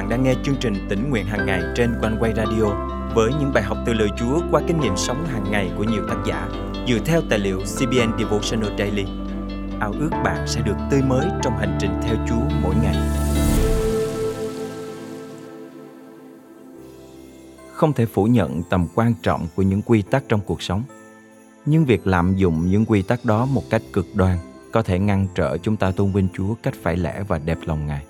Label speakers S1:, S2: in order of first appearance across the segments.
S1: bạn đang nghe chương trình tỉnh nguyện hàng ngày trên quanh quay radio với những bài học từ lời Chúa qua kinh nghiệm sống hàng ngày của nhiều tác giả dựa theo tài liệu CBN Devotional Daily. Ao ước bạn sẽ được tươi mới trong hành trình theo Chúa mỗi ngày. Không thể phủ nhận tầm quan trọng của những quy tắc trong cuộc sống. Nhưng việc lạm dụng những quy tắc đó một cách cực đoan có thể ngăn trở chúng ta tôn vinh Chúa cách phải lẽ và đẹp lòng Ngài.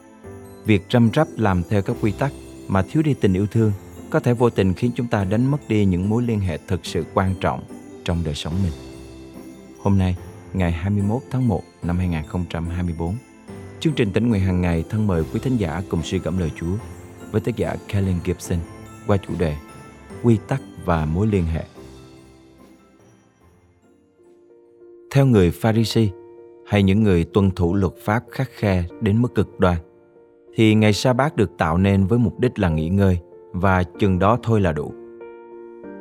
S1: Việc răm rắp làm theo các quy tắc mà thiếu đi tình yêu thương có thể vô tình khiến chúng ta đánh mất đi những mối liên hệ thực sự quan trọng trong đời sống mình. Hôm nay, ngày 21 tháng 1 năm 2024, chương trình tỉnh nguyện hàng ngày thân mời quý thính giả cùng suy gẫm lời Chúa với tác giả Kellen Gibson qua chủ đề Quy tắc và mối liên hệ. Theo người Pharisee hay những người tuân thủ luật pháp khắc khe đến mức cực đoan, thì ngày sa bát được tạo nên với mục đích là nghỉ ngơi và chừng đó thôi là đủ.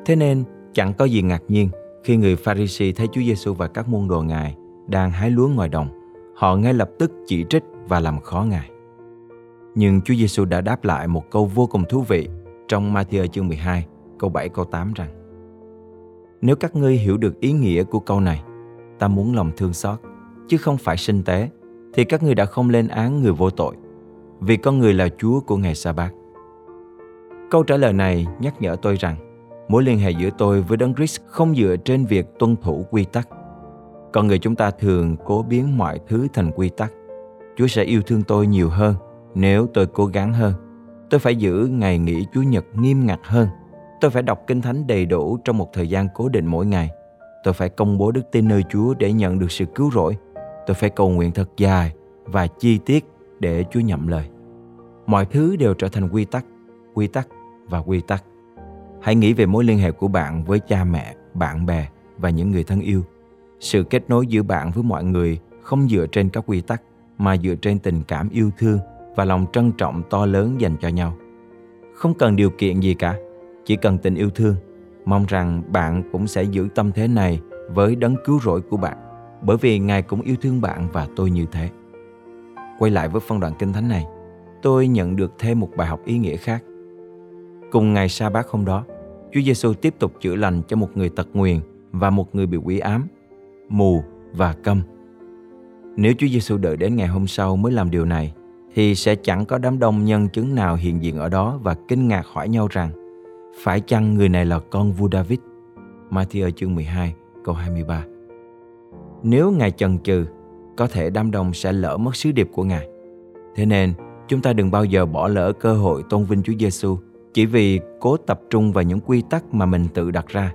S1: Thế nên chẳng có gì ngạc nhiên khi người Pharisee thấy Chúa Giêsu và các môn đồ Ngài đang hái lúa ngoài đồng, họ ngay lập tức chỉ trích và làm khó Ngài. Nhưng Chúa Giêsu đã đáp lại một câu vô cùng thú vị trong Matthew chương 12, câu 7 câu 8 rằng Nếu các ngươi hiểu được ý nghĩa của câu này, ta muốn lòng thương xót, chứ không phải sinh tế, thì các ngươi đã không lên án người vô tội, vì con người là Chúa của ngày sa bát. Câu trả lời này nhắc nhở tôi rằng, mối liên hệ giữa tôi với Đấng Christ không dựa trên việc tuân thủ quy tắc. Con người chúng ta thường cố biến mọi thứ thành quy tắc. Chúa sẽ yêu thương tôi nhiều hơn nếu tôi cố gắng hơn. Tôi phải giữ ngày nghỉ Chúa Nhật nghiêm ngặt hơn. Tôi phải đọc Kinh Thánh đầy đủ trong một thời gian cố định mỗi ngày. Tôi phải công bố đức tin nơi Chúa để nhận được sự cứu rỗi. Tôi phải cầu nguyện thật dài và chi tiết để Chúa nhậm lời. Mọi thứ đều trở thành quy tắc, quy tắc và quy tắc. Hãy nghĩ về mối liên hệ của bạn với cha mẹ, bạn bè và những người thân yêu. Sự kết nối giữa bạn với mọi người không dựa trên các quy tắc mà dựa trên tình cảm yêu thương và lòng trân trọng to lớn dành cho nhau. Không cần điều kiện gì cả, chỉ cần tình yêu thương. Mong rằng bạn cũng sẽ giữ tâm thế này với đấng cứu rỗi của bạn, bởi vì Ngài cũng yêu thương bạn và tôi như thế. Quay lại với phân đoạn kinh thánh này, tôi nhận được thêm một bài học ý nghĩa khác. Cùng ngày sa bát hôm đó, Chúa Giêsu tiếp tục chữa lành cho một người tật nguyền và một người bị quỷ ám, mù và câm. Nếu Chúa Giêsu đợi đến ngày hôm sau mới làm điều này, thì sẽ chẳng có đám đông nhân chứng nào hiện diện ở đó và kinh ngạc hỏi nhau rằng phải chăng người này là con vua David? Matthew chương 12 câu 23 Nếu Ngài chần chừ, có thể đám đông sẽ lỡ mất sứ điệp của Ngài. Thế nên, chúng ta đừng bao giờ bỏ lỡ cơ hội tôn vinh Chúa Giêsu chỉ vì cố tập trung vào những quy tắc mà mình tự đặt ra.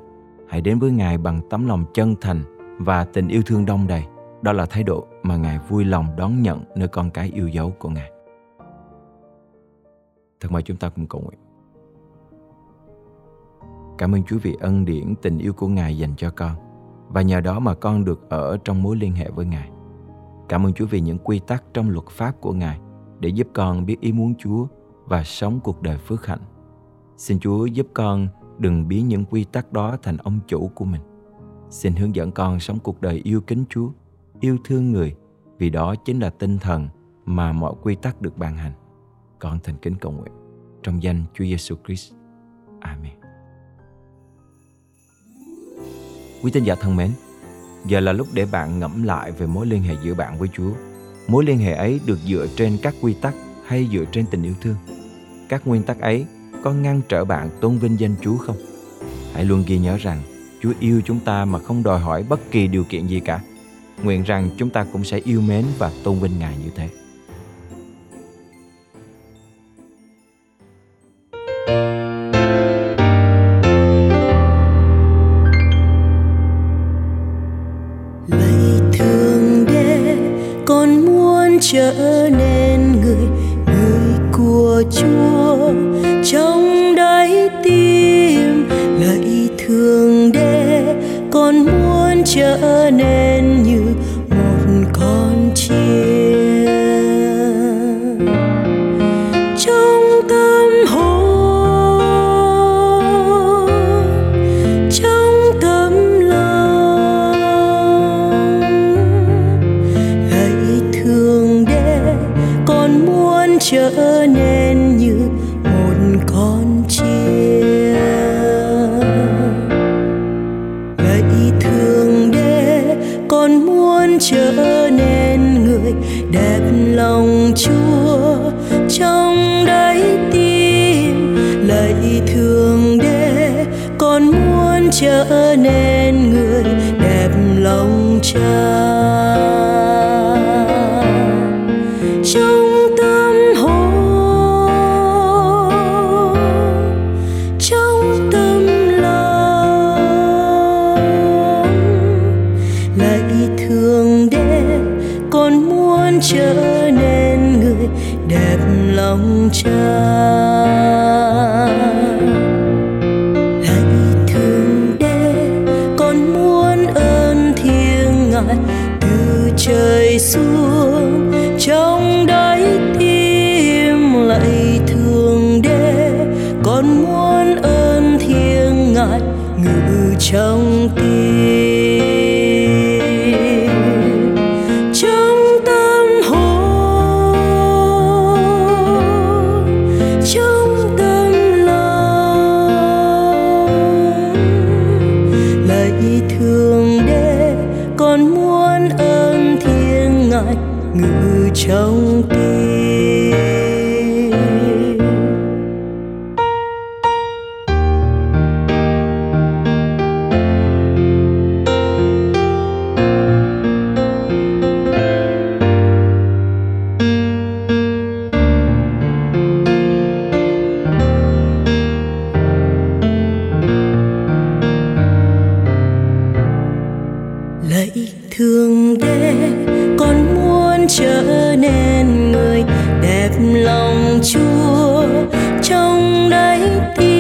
S1: Hãy đến với Ngài bằng tấm lòng chân thành và tình yêu thương đông đầy. Đó là thái độ mà Ngài vui lòng đón nhận nơi con cái yêu dấu của Ngài. Thật mời chúng ta cùng cầu nguyện. Cảm ơn Chúa vì ân điển tình yêu của Ngài dành cho con và nhờ đó mà con được ở trong mối liên hệ với Ngài. Cảm ơn Chúa vì những quy tắc trong luật pháp của Ngài để giúp con biết ý muốn Chúa và sống cuộc đời phước hạnh. Xin Chúa giúp con đừng biến những quy tắc đó thành ông chủ của mình. Xin hướng dẫn con sống cuộc đời yêu kính Chúa, yêu thương người, vì đó chính là tinh thần mà mọi quy tắc được ban hành. Con thành kính cầu nguyện trong danh Chúa Giêsu Christ. Amen. Quý tín giả thân mến, giờ là lúc để bạn ngẫm lại về mối liên hệ giữa bạn với Chúa. Mối liên hệ ấy được dựa trên các quy tắc hay dựa trên tình yêu thương? Các nguyên tắc ấy có ngăn trở bạn tôn vinh danh Chúa không? Hãy luôn ghi nhớ rằng Chúa yêu chúng ta mà không đòi hỏi bất kỳ điều kiện gì cả. Nguyện rằng chúng ta cũng sẽ yêu mến và tôn vinh Ngài như thế.
S2: Trở nên đường đê còn muốn trở nên người đẹp lòng cha. Xu ngự trong tim thằng chúa trong đáy tim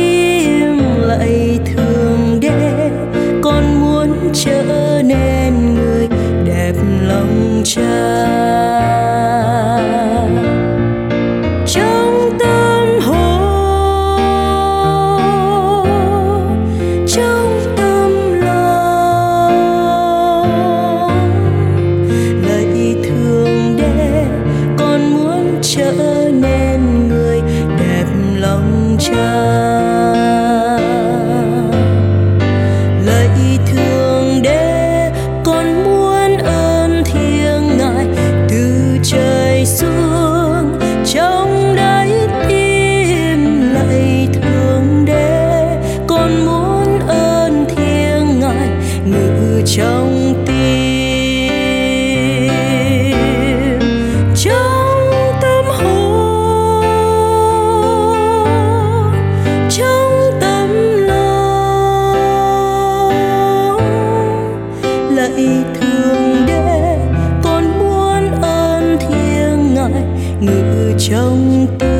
S2: trong tim, trong tâm hồn, trong tâm lòng. Lạy thương để con muốn ơn thiêng ngài ngự trong tim